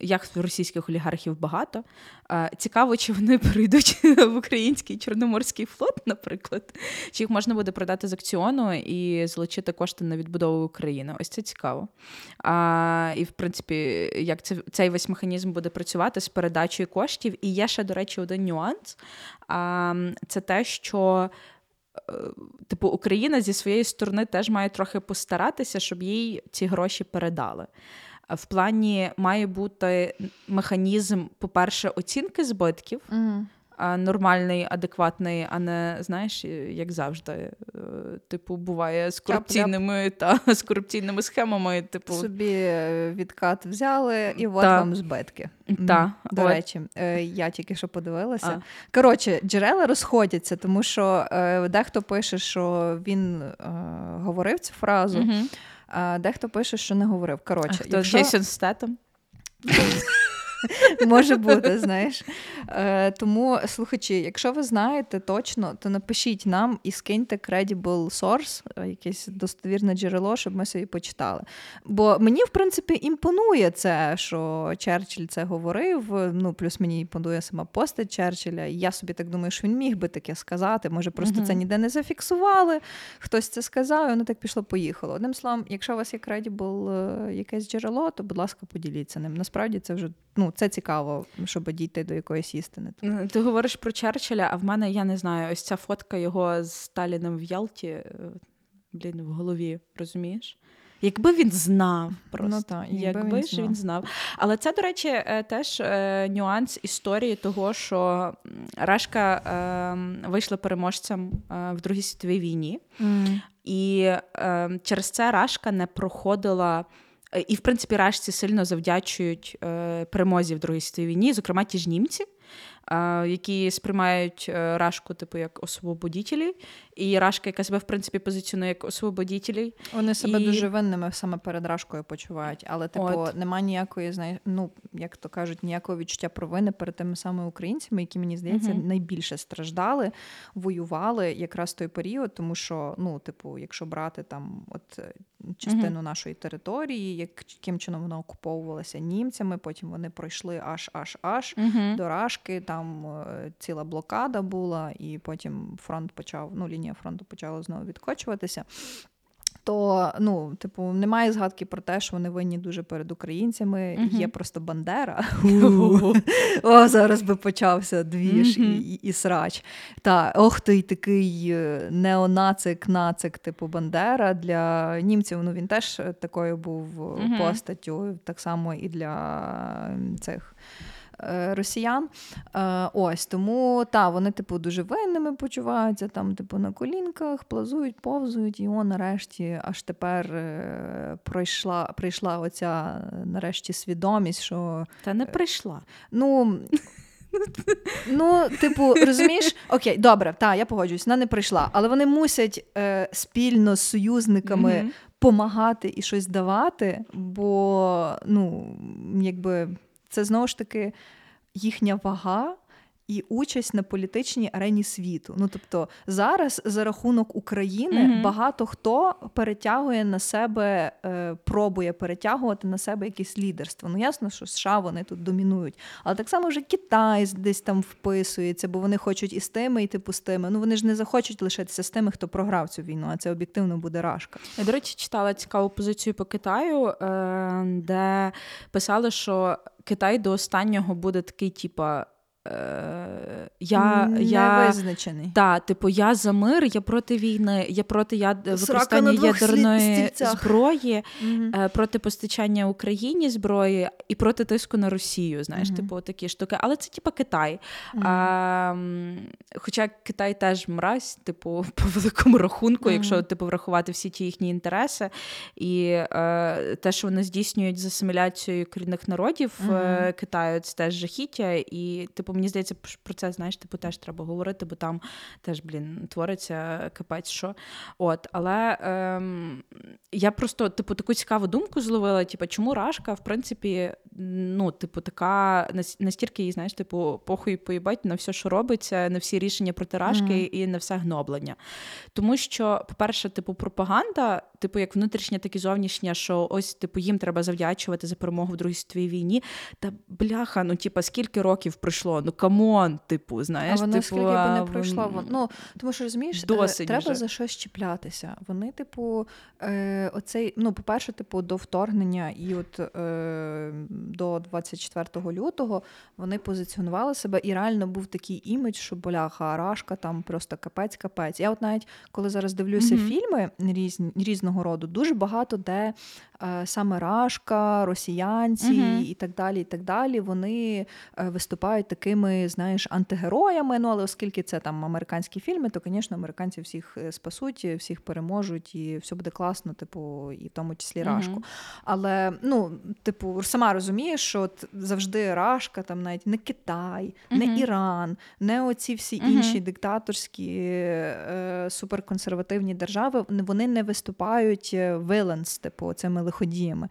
яхт російських олігархів багато. Цікаво, чи вони прийдуть в український Чорноморський флот, наприклад, чи їх можна буде продати з акціону і залучити кошти на відбудову України. Ось це цікаво. А, І, в принципі, як це, цей весь механізм буде працювати з передачею коштів. І є ще, до речі, один нюанс. А, Це те, що. Е, типу, Україна зі своєї сторони теж має трохи постаратися, щоб їй ці гроші передали. В плані має бути механізм, по-перше, оцінки збитків. Mm. Нормальний, адекватний, а не знаєш, як завжди, е, типу, буває з корупційними та з корупційними схемами. Типу собі е, відкат взяли, і от та. вам збитки. Та. До от. речі, е, я тільки що подивилася. А. Коротше, джерела розходяться, тому що дехто пише, що він говорив цю фразу. Угу. Дехто пише, що не говорив. Коротше, а хто якщо... Джейсон Стетом? Може бути, знаєш. Е, Тому, слухачі, якщо ви знаєте точно, то напишіть нам і скиньте credible source, е, якесь достовірне джерело, щоб ми собі почитали. Бо мені, в принципі, імпонує це, що Черчилль це говорив. Ну, плюс мені імпонує сама постать Черчилля. І я собі так думаю, що він міг би таке сказати. Може, просто uh-huh. це ніде не зафіксували. Хтось це сказав, і воно так пішло-поїхало. Одним словом, якщо у вас є credible е, якесь джерело, то, будь ласка, поділіться ним. Насправді це вже ну, це цікаво, щоб дійти до якоїсь істини. Ти говориш про Черчилля, а в мене я не знаю, ось ця фотка його з Сталіним в Ялті, е, блін, в голові, розумієш? Якби він знав, просто. Ну, так, якби, якби він ж знав. він знав. Але це, до речі, е, теж е, нюанс історії того, що Рашка е, вийшла переможцем е, в Другій світовій війні, mm. і е, через це Рашка не проходила. Е, і, в принципі, рашці сильно завдячують е, перемозі в Другій світовій війні, зокрема ті ж німці, які сприймають е, Рашку, типу, як освободітелі, і Рашка, яка себе в принципі позиціонує як освободітелі. Вони себе і... дуже винними саме перед Рашкою почувають, але типу От. немає ніякої знає, ну як то кажуть, ніякого відчуття провини перед тими самими українцями, які мені здається угу. найбільше страждали, воювали якраз той період, тому що ну, типу, якщо брати там от е, частину угу. нашої території, яким чином вона окуповувалася німцями, потім вони пройшли аж аж аж угу. до Рашки. Там там е, ціла блокада була, і потім фронт почав, ну, лінія фронту почала знову відкочуватися. То, ну, типу, немає згадки про те, що вони винні дуже перед українцями. Uh-huh. Є просто Бандера. О, зараз би почався двіж uh-huh. і, і срач. Та ох, той такий е, неонацик, нацик, типу Бандера. Для німців ну, він теж такою був uh-huh. постаттю, так само і для цих. Е, росіян. Е, ось тому та вони, типу, дуже винними почуваються, там, типу, на колінках, плазують, повзують, і о, нарешті, аж тепер е, пройшла прийшла оця нарешті свідомість, що. Та не прийшла. Ну. Ну, типу, розумієш, окей, добре, так, я погоджуюсь, вона не прийшла, але вони мусять е, спільно з союзниками mm-hmm. помагати і щось давати, бо ну, якби це знову ж таки їхня вага і участь на політичній арені світу. Ну тобто зараз за рахунок України mm-hmm. багато хто перетягує на себе, е, пробує перетягувати на себе якесь лідерство. Ну ясно, що США вони тут домінують, але так само вже Китай десь там вписується, бо вони хочуть і з тими, і типу з тими. Ну вони ж не захочуть лишитися з тими, хто програв цю війну, а це об'єктивно буде рашка. Я, до речі, читала цікаву позицію по Китаю, е, де писали, що Китай до останнього буде такий, типа. Е, я, я, визначений. Та, типу, я за мир, я проти війни, я проти яд... використання ядерної зброї, mm-hmm. проти постачання Україні зброї і проти тиску на Росію. Знаєш, mm-hmm. типу, такі штуки. Але це типу Китай. Mm-hmm. А, Хоча Китай теж мразь, типу, по великому рахунку, якщо типу врахувати всі ті їхні інтереси, і е, те, що вони здійснюють з асиміляцією корінних народів е, Китаю, це теж жахіття, і типу мені здається, про це знаєш, типу теж треба говорити, бо там теж, блін, твориться капець що. От, Але ем, я просто, типу, таку цікаву думку зловила, типу, чому Рашка, в принципі, ну, типу, така настільки їй, знаєш, типу, похуй поїбать на все, що робиться, на всі рішення проти Рашки mm-hmm. і на все гноблення. Тому що, по-перше, типу, пропаганда, типу, як внутрішня, так і зовнішня, що ось, типу, їм треба завдячувати за перемогу в Другій світовій війні. Та бляха, ну, типу, скільки років пройшло? Ну come on, типу, знаєш, а воно типу, скільки б не пройшло. Вон... Ну, тому що розумієш, е, Досить треба вже. за щось чіплятися. Вони, типу, е, оцей, ну, по-перше, типу, до вторгнення і от е, до 24 лютого вони позиціонували себе, і реально був такий імідж, що боляха, арашка, там просто капець-капець. Я от навіть коли зараз дивлюся mm-hmm. фільми різні, різного роду, дуже багато де е, саме Рашка, росіянці mm-hmm. і так далі, і так далі, вони е, виступають таким такими, знаєш, антигероями. Ну, але оскільки це там американські фільми, то, звісно, американці всіх е, спасуть, всіх переможуть, і все буде класно, типу, і в тому числі Рашку. Mm-hmm. Але ну, типу, сама розумієш, що от завжди Рашка, там навіть не Китай, не uh Іран, не оці всі uh інші диктаторські е, суперконсервативні держави, вони не виступають виленс, типу, цими лиходіями.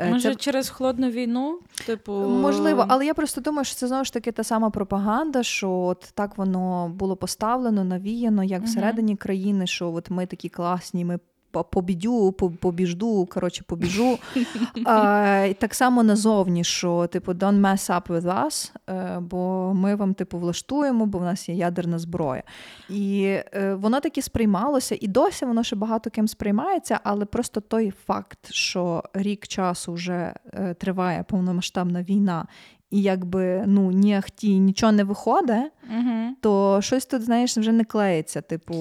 Е, Може, це... через холодну війну? Типу... Можливо, але я просто думаю, що це знову ж таки та сама пропаганда, що от так воно було поставлено, навіяно, як всередині країни, що от ми такі класні, ми побідю, побіжду, коротше, побіжу. А, і Так само назовні, що типу don't mess up with us, е, бо ми вам типу влаштуємо, бо в нас є ядерна зброя. І е, воно таки сприймалося, і досі воно ще багато ким сприймається, але просто той факт, що рік часу вже е, триває повномасштабна війна, і якби ну ні ахті, нічого не виходить, угу. то щось тут, знаєш, вже не клеїться. Типу,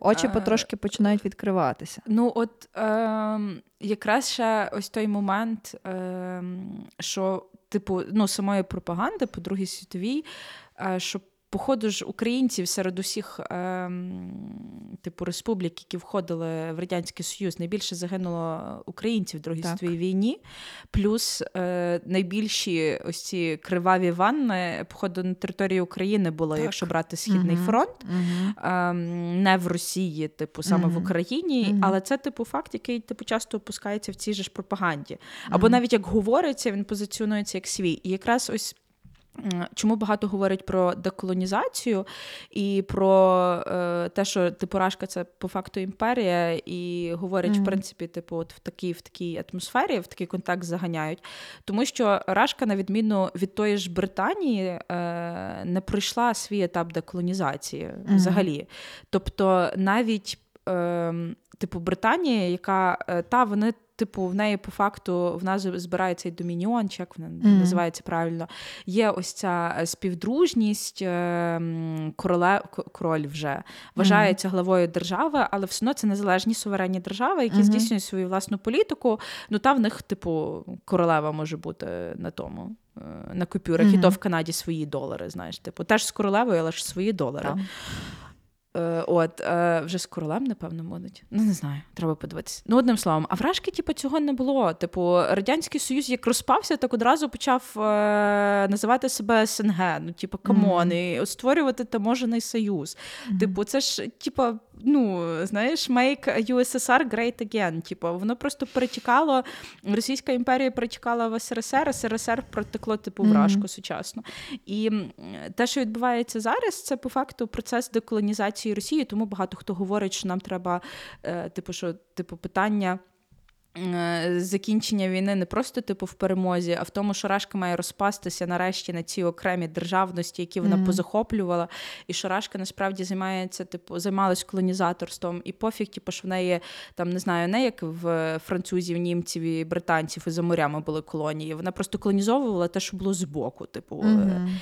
очі потрошки починають відкриватися. Ну, от е, якраз ще ось той момент, е, що, типу, ну, самої пропаганди по Другій світовій, е, що Походу ж українців серед усіх е, типу республік, які входили в Радянський Союз, найбільше загинуло українців в Другій світовій війні. Плюс е, найбільші ось ці криваві ванни, походу, на території України було, так. якщо брати Східний угу. фронт, угу. е, не в Росії, типу, саме угу. в Україні. Але це, типу, факт, який типу часто опускається в цій же ж пропаганді. Або навіть як говориться, він позиціонується як свій. І якраз ось. Чому багато говорять про деколонізацію і про е, те, що типу Рашка це по факту імперія, і говорять, mm. в принципі, типу, от в такій в такій атмосфері, в такий контакт заганяють. Тому що Рашка, на відміну від тої ж Британії, е, не пройшла свій етап деколонізації mm. взагалі. Тобто навіть. Е, Типу Британія, яка е, та вони типу, в неї по факту в нас збирається і домініон, чи як вона mm. називається правильно. Є ось ця е, співдружність, е, короле, король вже вважається главою держави, але все одно це незалежні суверенні держави, які mm-hmm. здійснюють свою власну політику. Ну та в них, типу, королева може бути на тому. Е, на купюрах, mm-hmm. і то в Канаді свої долари, знаєш, типу, теж з королевою, але ж свої долари. Yeah. Е, от, е, Вже з королем, напевно, будуть. Ну, не знаю, треба подивитися. Ну, одним словом, а в Рашкі, типу, цього не було. Типу, Радянський Союз як розпався, так одразу почав е, називати себе СНГ. Ну, типу, come on, mm-hmm. і створювати таможений союз. Mm-hmm. Типу, це ж, типу, ну, знаєш, make USSR great again. Типу, воно просто перетікало, Російська імперія перетікала в СРСР, СРСР протекло, типу, в Рашку mm-hmm. сучасно. І те, що відбувається зараз, це по факту процес деколонізації окупації Росії, тому багато хто говорить, що нам треба, е, типу, що типу питання. Е, закінчення війни не просто типу в перемозі, а в тому, що Рашка має розпастися нарешті на ці окремі державності, які вона mm-hmm. позахоплювала, і що Рашка насправді займається, типу, займалась колонізаторством, і пофіг, типу, що в неї там не знаю, не як в французів, німців і британців і за морями були колонії. Вона просто колонізовувала те, що було збоку. Типу, mm-hmm.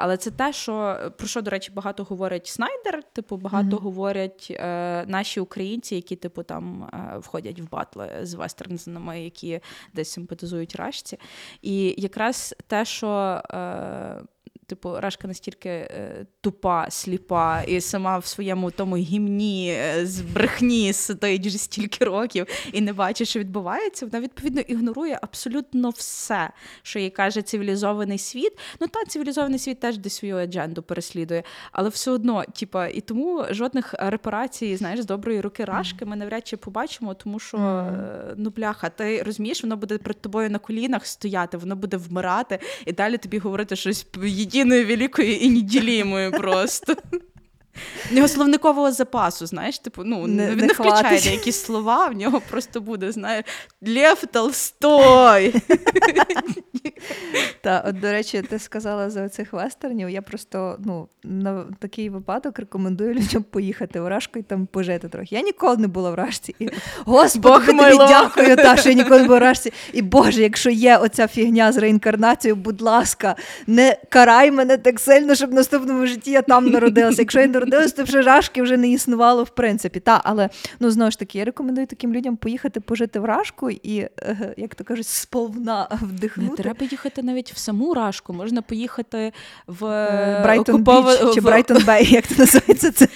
але це те, що про що, до речі, багато говорять Снайдер, типу, багато mm-hmm. говорять е, наші українці, які типу там е, входять в батли з вестернами, які десь симпатизують рашці. І якраз те, що. Е, Типу, Рашка настільки е, тупа, сліпа, і сама в своєму тому гімні е, з брехні сидить вже стільки років і не бачить, що відбувається. Вона відповідно ігнорує абсолютно все, що їй каже цивілізований світ. Ну та цивілізований світ теж десь свою адженду переслідує, але все одно, типа, і тому жодних репарацій, знаєш, з доброї руки Рашки ми навряд чи побачимо, тому що mm. ну бляха, ти розумієш, воно буде перед тобою на колінах стояти, воно буде вмирати, і далі тобі говорити щось единой великою і неделимую просто. В нього словникового запасу, знаєш, типу, ну, не, він не, не включає деякі слова, в нього просто буде, знаєш, Лев Толстой. Та, от, до речі, ти сказала за цих вестернів. Я просто ну, на такий випадок рекомендую людям поїхати в Рашку і там пожити трохи. Я ніколи не була в Рашці. І, Господи, тобі дякую, та, що я ніколи не була в Рашці. І Боже, якщо є оця фігня з реінкарнацією, будь ласка, не карай мене так сильно, щоб в наступному житті я там народилася. Якщо я народилася, то вже Рашки вже не існувало в принципі. Та, Але ну, знову ж таки, я рекомендую таким людям поїхати пожити в Рашку і, е, як то кажуть, сповна вдихнути. Не треба їхати навіть в саму Рашку, можна поїхати в Брайтон Окупова... Біч чи Брайтон Бей, як це називається? Це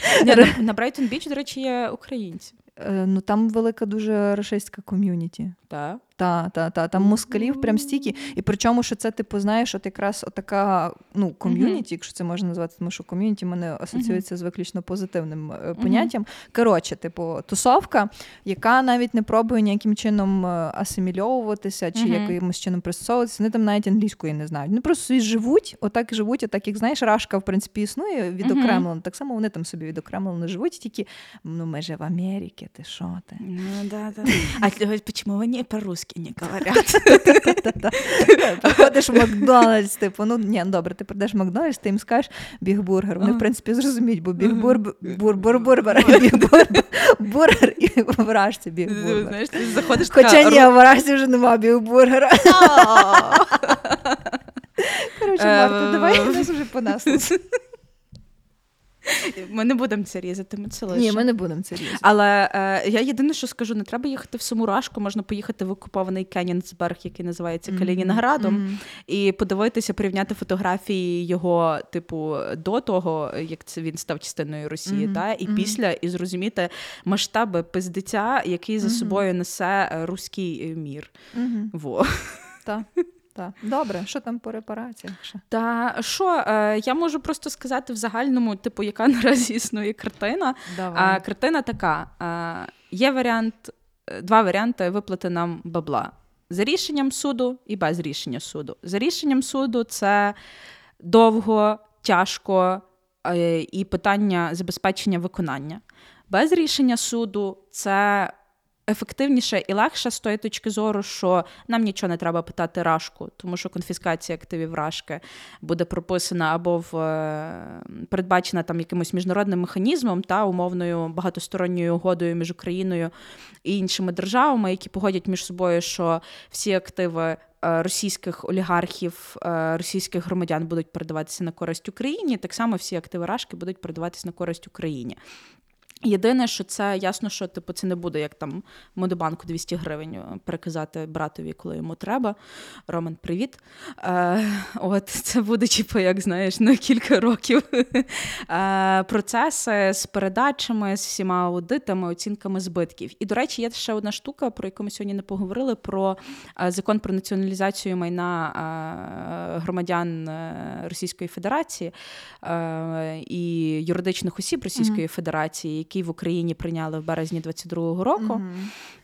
на Брайтон Біч, до речі, є українці. Е, ну там велика дуже рашистська ком'юніті. Так. Та, та, та, там москалів прям стільки. І причому, що це, типу, знаєш, от якраз така ну, ком'юніті, mm-hmm. якщо це можна назвати, тому що ком'юніті мене асоціюється mm-hmm. з виключно позитивним е, поняттям. Коротше, типу, тусовка, яка навіть не пробує ніяким чином е, асимільовуватися чи якимось чином пристосовуватися, вони там навіть англійської не знають. Вони просто собі живуть, отак живуть, отак, як знаєш, рашка, в принципі, існує відокремлено. Так само вони там собі відокремлено живуть, тільки ну ми же в Америці, ти що ти? Ну, да, да. А чому вони по-русски не говорять. Приходиш в Макдональдс, типу, ну ні, добре, ти прийдеш в Макдональдс, ти їм скажеш бігбургер. Вони, в принципі, зрозуміють, бо бігбургер, бургер і вражці бігбургер. Хоча ні, в вражці вже нема бігбургера. Коротше, Марта, давай нас вже понесло. Ми не будемо це різати, ми це лише. Ні, ми не будемо це різати. Але е, я єдине, що скажу, не треба їхати в Самурашку, можна поїхати в окупований Кенінсберг, який називається Калінінградом, mm-hmm. і подивитися, порівняти фотографії його, типу, до того, як це він став частиною Росії, mm-hmm. та, і mm-hmm. після, і зрозуміти масштаби пиздиця, який за собою несе е, руський мір. Во. Так. Так, добре, що там по репараціях? Та що е, я можу просто сказати в загальному, типу, яка наразі існує картина. Давай. А картина така: е, є варіант, е, два варіанти виплати нам бабла за рішенням суду і без рішення суду. За рішенням суду це довго, тяжко е, і питання забезпечення виконання. Без рішення суду це ефективніше і легше з тої точки зору, що нам нічого не треба питати рашку, тому що конфіскація активів рашки буде прописана або в е, передбачена там якимось міжнародним механізмом та умовною багатосторонньою угодою між Україною і іншими державами, які погодять між собою, що всі активи. Е, російських олігархів, е, російських громадян будуть передаватися на користь Україні, так само всі активи Рашки будуть передаватися на користь Україні. Єдине, що це ясно, що типу це не буде як там Модобанку 200 гривень е, переказати братові, коли йому треба. Роман, привіт. Е, От це буде, типу, як знаєш, на кілька років е, процеси з передачами, з всіма аудитами, оцінками збитків. І, до речі, є ще одна штука, про яку ми сьогодні не поговорили: про е, закон про націоналізацію майна е, громадян е, Російської Федерації і юридичних осіб Російської mm-hmm. Федерації який в Україні прийняли в березні 22-го року,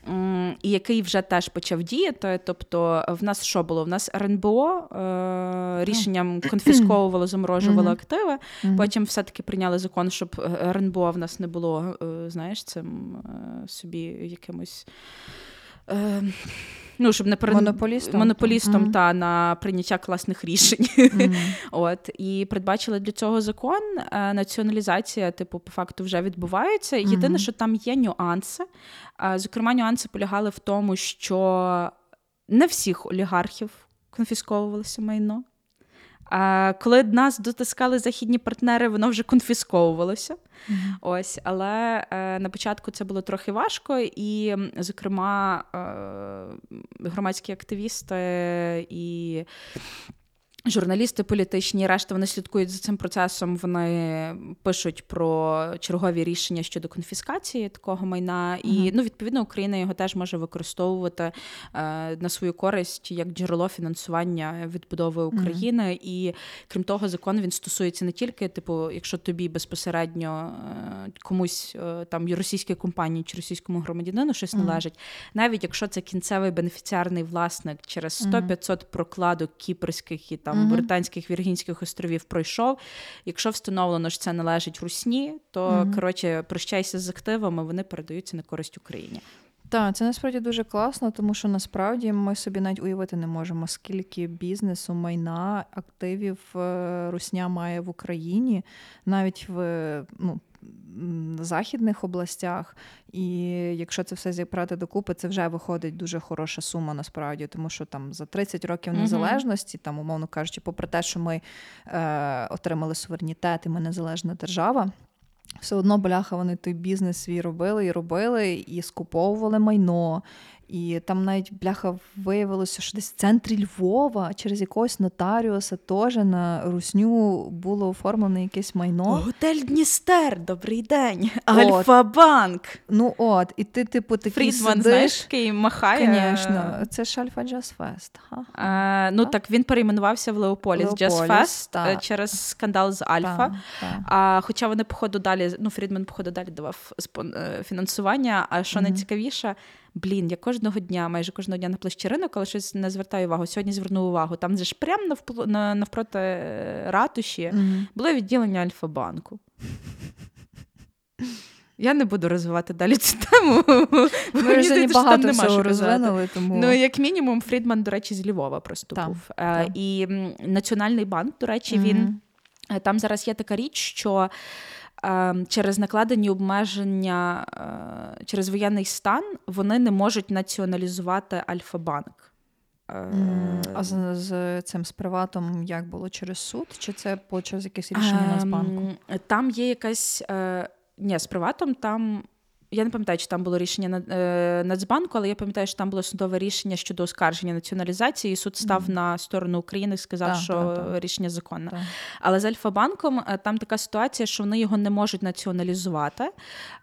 mm-hmm. і який вже теж почав діяти. Тобто, в нас що було? В нас РНБО е, рішенням конфісковувало, заморожувало mm-hmm. активи. Потім все-таки прийняли закон, щоб е, РНБО в нас не було, е, знаєш, цим е, собі якимось. Ну, щоб не перед монополістом, монополістом mm-hmm. та на прийняття класних рішень. Mm-hmm. От і передбачили для цього закон. Е, націоналізація, типу, по факту вже відбувається. Єдине, що там є нюанси. Е, зокрема, нюанси полягали в тому, що не всіх олігархів конфісковувалося майно. А коли нас дотискали західні партнери, воно вже конфісковувалося. Mm-hmm. Ось, але е, на початку це було трохи важко, і, зокрема, е, громадські активісти і Журналісти політичні, решта вони слідкують за цим процесом. Вони пишуть про чергові рішення щодо конфіскації такого майна, і uh-huh. ну відповідно Україна його теж може використовувати е, на свою користь як джерело фінансування відбудови України. Uh-huh. І крім того, закон він стосується не тільки, типу, якщо тобі безпосередньо е, комусь е, там російській компанії чи російському громадянину щось uh-huh. належить, навіть якщо це кінцевий бенефіціарний власник через 100-500 прокладок кіпрських і там mm Британських Віргінських островів пройшов. Якщо встановлено, що це належить Русні, то mm коротше прощайся з активами, вони передаються на користь Україні. Так, це насправді дуже класно, тому що насправді ми собі навіть уявити не можемо, скільки бізнесу, майна, активів е, Русня має в Україні, навіть в ну, західних областях. І якщо це все зібрати докупи, це вже виходить дуже хороша сума насправді, тому що там за 30 років незалежності, там, умовно кажучи, попри те, що ми е, отримали суверенітет, і ми незалежна держава. Все одно, бляха, вони той бізнес свій робили і робили, і скуповували майно, І там навіть бляха виявилося, що десь в центрі Львова через якогось нотаріуса теж на русню було оформлене якесь майно. Готель Дністер, добрий день. Альфа-банк. Ну от, і ти, типу, такий Фрідман, сидиш. знаєш, який махає. Звісно, це ж Альфа Джаз Фест. Ну так? так він перейменувався в Leopolis Jazz Fest через скандал з Альфа. А хоча вони, походу, далі, ну Фрідман, походу, далі давав е, фінансування. А що найцікавіше, блін, я кожного дня, майже кожного дня на площі ринок, але щось не звертаю увагу. Сьогодні звернув увагу. Там же ж прямо навпл... навпроти е, ратуші mm-hmm. було відділення Альфа-банку. Я не буду розвивати далі цю тему. Ми вже багато всього розвинули. Тому... Ну, як мінімум, Фрідман, до речі, з Львова просто так, був. Так. І Національний банк, до речі, mm-hmm. він там зараз є така річ, що через накладені обмеження е, через воєнний стан вони не можуть націоналізувати Альфа-банк. Е, а з, з цим з приватом як було через суд? Чи це було через якесь рішення ем, Нацбанку? Там є якась. Е, ні, з приватом там я не пам'ятаю, чи там було рішення е, Нацбанку, але я пам'ятаю, що там було судове рішення щодо оскарження націоналізації, і суд став mm-hmm. на сторону України і сказав, так, що так, так. рішення законне. Але з Альфа-банком е, там така ситуація, що вони його не можуть націоналізувати.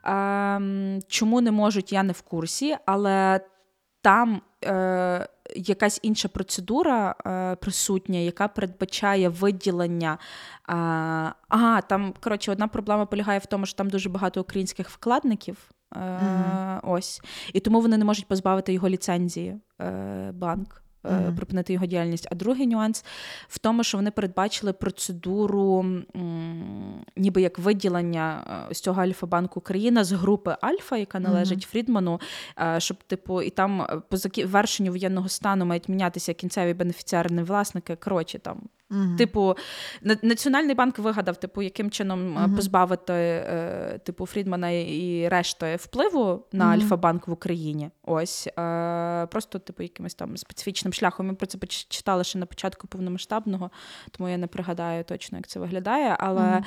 Ем, чому не можуть, я не в курсі, але там. Е, якась інша процедура е, присутня, яка передбачає виділення. Е, ага, там коротше, одна проблема полягає в тому, що там дуже багато українських вкладників. Mm-hmm. Ось. І тому вони не можуть позбавити його ліцензії е, банк. Mm-hmm. Припинити його діяльність. А другий нюанс в тому, що вони передбачили процедуру, м, ніби як виділення з цього Альфа-банку Україна з групи Альфа, яка належить mm-hmm. Фрідману, щоб, типу, і там по завершенню воєнного стану мають мінятися кінцеві бенефіціарні власники. Коротше, там Угу. Типу, Національний банк вигадав, типу, яким чином угу. позбавити е, типу, Фрідмана і решти впливу на угу. Альфа-банк в Україні. Ось е, просто, типу, якимось там специфічним шляхом. Ми про це читали ще на початку повномасштабного, тому я не пригадаю точно, як це виглядає. Але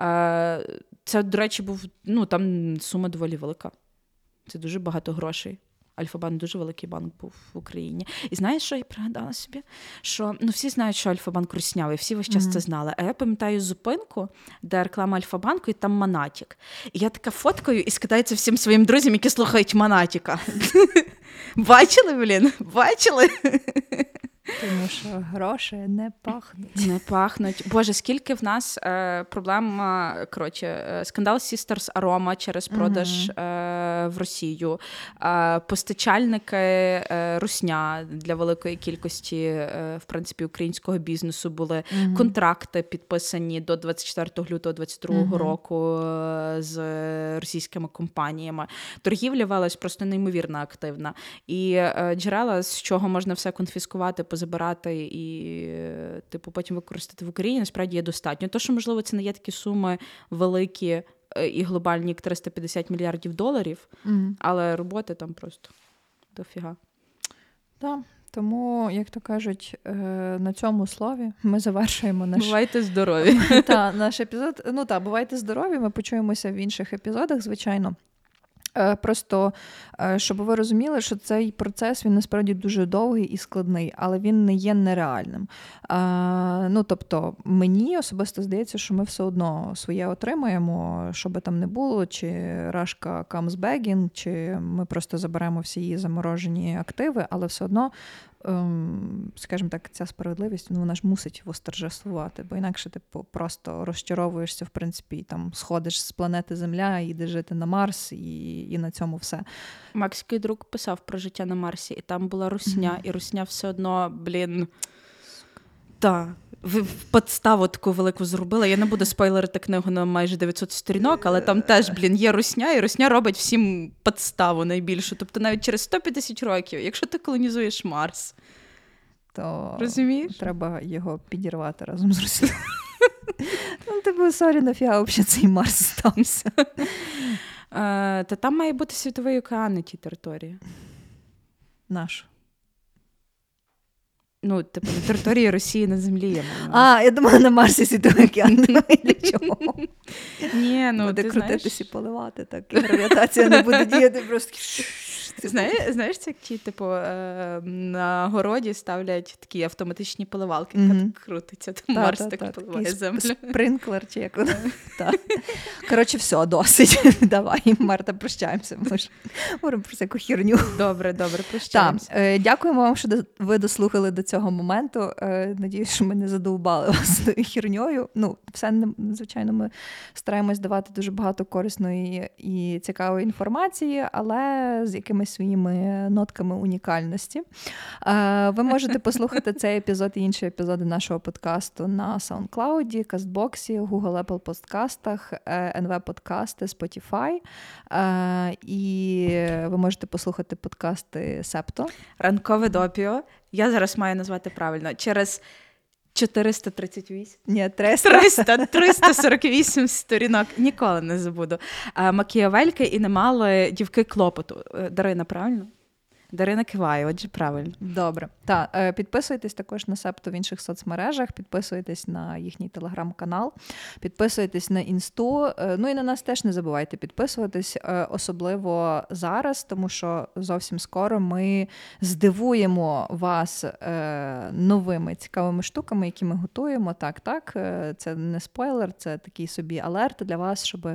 е, це, до речі, був ну там сума доволі велика. Це дуже багато грошей. Альфа-банк дуже великий банк був в Україні. І знаєш, що я пригадала собі? Що ну всі знають, що Альфа-банк руснявий, всі весь час mm-hmm. це знали. А я пам'ятаю зупинку, де реклама Альфа-банку, і там Манатік. І я така фоткаю і скидається всім своїм друзям, які слухають Монатіка. Бачили, блін? Бачили? Тому що гроші не пахнуть. Не пахнуть. Боже, скільки в нас е, проблем коротше, е, скандал Sisters Aroma через продаж mm-hmm. е, в Росію, е, постачальники е, русня для великої кількості е, в принципі українського бізнесу були mm-hmm. контракти підписані до 24 лютого 2022 mm-hmm. року з російськими компаніями. Торгівля велась просто неймовірно активна. І джерела, з чого можна все конфіскувати позабирати і, типу, потім використати в Україні, насправді є достатньо. То, що, можливо, це не є такі суми великі е, і глобальні, як 350 мільярдів доларів, mm. але роботи там просто дофіга. Так. Тому, як то кажуть, е, на цьому слові ми завершуємо наш Бувайте здорові. Та, наш епізод. Ну так, бувайте здорові. Ми почуємося в інших епізодах, звичайно. Е, просто е, щоб ви розуміли, що цей процес він насправді дуже довгий і складний, але він не є нереальним. Е, ну тобто, мені особисто здається, що ми все одно своє отримаємо, що би там не було, чи рашка comes begging, чи ми просто заберемо всі її заморожені активи, але все одно скажімо так, ця справедливість ну, вона ж мусить восторжествувати, бо інакше ти типу, просто розчаровуєшся, в принципі, і там сходиш з планети Земля, їдеш жити на Марс, і і на цьому все. Макський друг писав про життя на Марсі, і там була русня, mm-hmm. і русня все одно, блін. Так подставу таку велику зробила. Я не буду спойлерити книгу на майже 900 сторінок, але там теж, блін, є русня, і русня робить всім подставу найбільшу. Тобто навіть через 150 років, якщо ти колонізуєш Марс, то Розумієш? треба його підірвати разом з Росією. Ну, типу, sorry, нафіга взагалі цей Марс стався. Та там має бути світовий океан на тій території. Наш. Ну, типу, на території Росії на землі я. А, я думала, на Марсі світовий океан. Для чого? Ні, ну, Буде ти крутитись і поливати, так і гравітація не буде діяти просто. Знаєш, знаєш, це ті, типу, е, на городі ставлять такі автоматичні поливалки, яка так крутиться, то Марс так поливає землю. Спринклер чи як Коротше, все, досить. Давай, Марта, прощаємося. Ми ж говоримо про всяку херню. Добре, добре, прощаємося. Так, Дякуємо вам, що ви дослухали до цього моменту. Надіюсь, що ми не задовбали вас херньою. Ну, все, звичайно, ми стараємось давати дуже багато корисної і цікавої інформації, але з якимись своїми нотками унікальності. Ви можете послухати цей епізод і інші епізоди нашого подкасту на SoundCloud, Кастбоксі, Google Apple подкастах, NV Подкасти, Spotify. І ви можете послухати подкасти Септо. Ранкове допіо. Я зараз маю назвати правильно. Через 438. Ні, 300. 300, 348 сторінок. Ніколи не забуду. Макіявельки і не мали дівки клопоту. Е, Дарина, правильно? Дарина киває, отже, правильно. Добре. Так, е, підписуйтесь також на септо в інших соцмережах, підписуйтесь на їхній телеграм-канал, підписуйтесь на інсту. Е, ну і на нас теж не забувайте підписуватись, е, особливо зараз, тому що зовсім скоро ми здивуємо вас новими цікавими штуками, які ми готуємо. Так, так, це не спойлер, це такий собі алерт для вас, щоб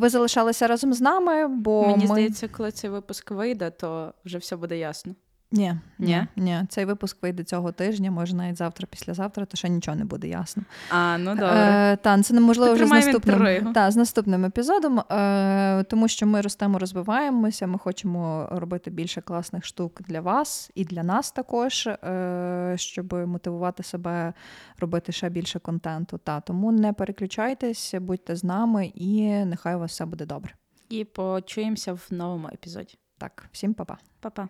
ви залишалися разом з нами. бо Мені ми... здається, коли цей випуск вийде, то вже все буде ясно. Ні, ні, ні, цей випуск вийде цього тижня, може навіть завтра, післязавтра, то ще нічого не буде ясно. А, ну добре. Е, Та, це неможливо вже з наступним та, з наступним епізодом, е, тому що ми ростемо, розвиваємося, ми хочемо робити більше класних штук для вас і для нас також, е, щоб мотивувати себе робити ще більше контенту. Та, Тому не переключайтесь, будьте з нами, і нехай у вас все буде добре. І почуємося в новому епізоді. Так, всім па-па. Па-па.